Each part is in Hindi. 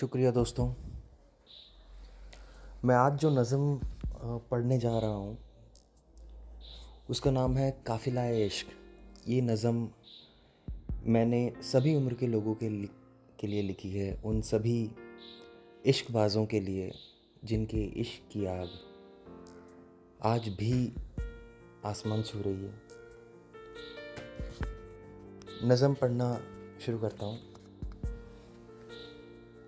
शुक्रिया दोस्तों। मैं आज जो नज़म पढ़ने जा रहा हूँ, उसका नाम है काफ़िला इश्क। ये नज़म मैंने सभी उम्र के लोगों के के लिए लिखी है, उन सभी इश्कबाज़ों के लिए, जिनके इश्क की आग आज भी आसमान छू रही है। नज़म पढ़ना शुरू करता हूँ।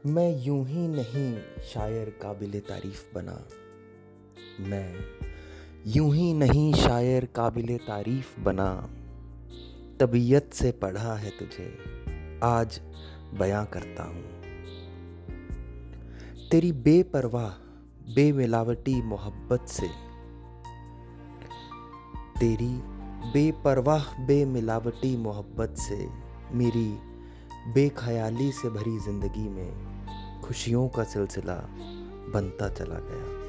मैं यूँ ही नहीं शायर काबिल तारीफ़ बना। मैं यूँ ही नहीं शायर काबिल तारीफ़ बना। तबीयत से पढ़ा है तुझे, आज बयां करता हूँ। तेरी बेपरवाह, बेमिलावटी मोहब्बत से। तेरी बेपरवाह, बेमिलावटी मोहब्बत से मेरी बेख्याली से भरी ज़िंदगी में। खुशियों का सिलसिला बनता चला गया।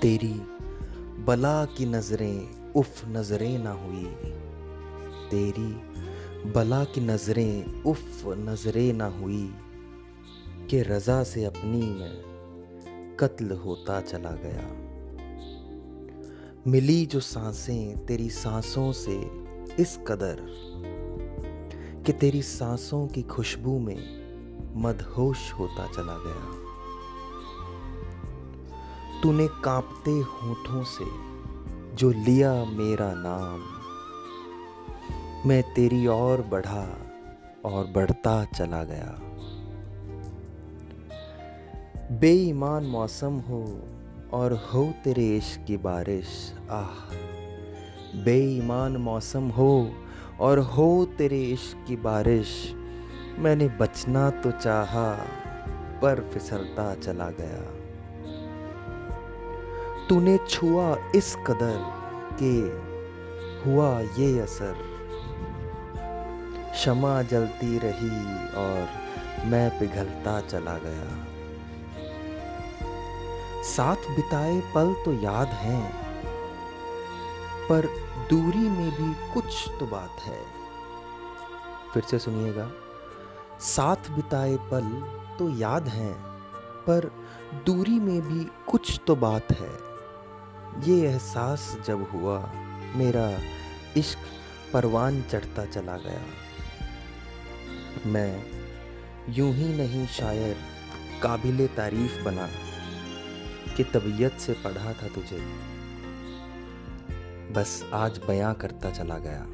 तेरी बला की नज़रें उफ नज़रें ना हुई। तेरी बला की नज़रें उफ नज़रें ना हुई कि रज़ा से अपनी में कत्ल होता चला गया। मिली जो साँसें तेरी सांसों से इस कदर कि तेरी सांसों की खुशबू में मदहोश होता चला गया। तूने कांपते होठों से जो लिया मेरा नाम, मैं तेरी ओर बढ़ा और बढ़ता चला गया। बेईमान मौसम हो और हो तेरे इश्क की बारिश, आह, बेईमान मौसम हो और हो तेरे इश्क की बारिश मैंने बचना तो चाहा, पर फिसलता चला गया। तूने छुआ इस कदर के हुआ ये असर। क्षमा जलती रही और मैं पिघलता चला गया। साथ बिताए पल तो याद हैं, पर दूरी में भी कुछ तो बात है। फिर से सुनिएगा। साथ बिताए पल तो याद हैं, पर दूरी में भी कुछ तो बात है। ये एहसास जब हुआ, मेरा इश्क परवान चढ़ता चला गया। मैं यूँ ही नहीं शायर काबिल तारीफ़ बना कि तबीयत से पढ़ा था तुझे। बस आज बयां करता चला गया।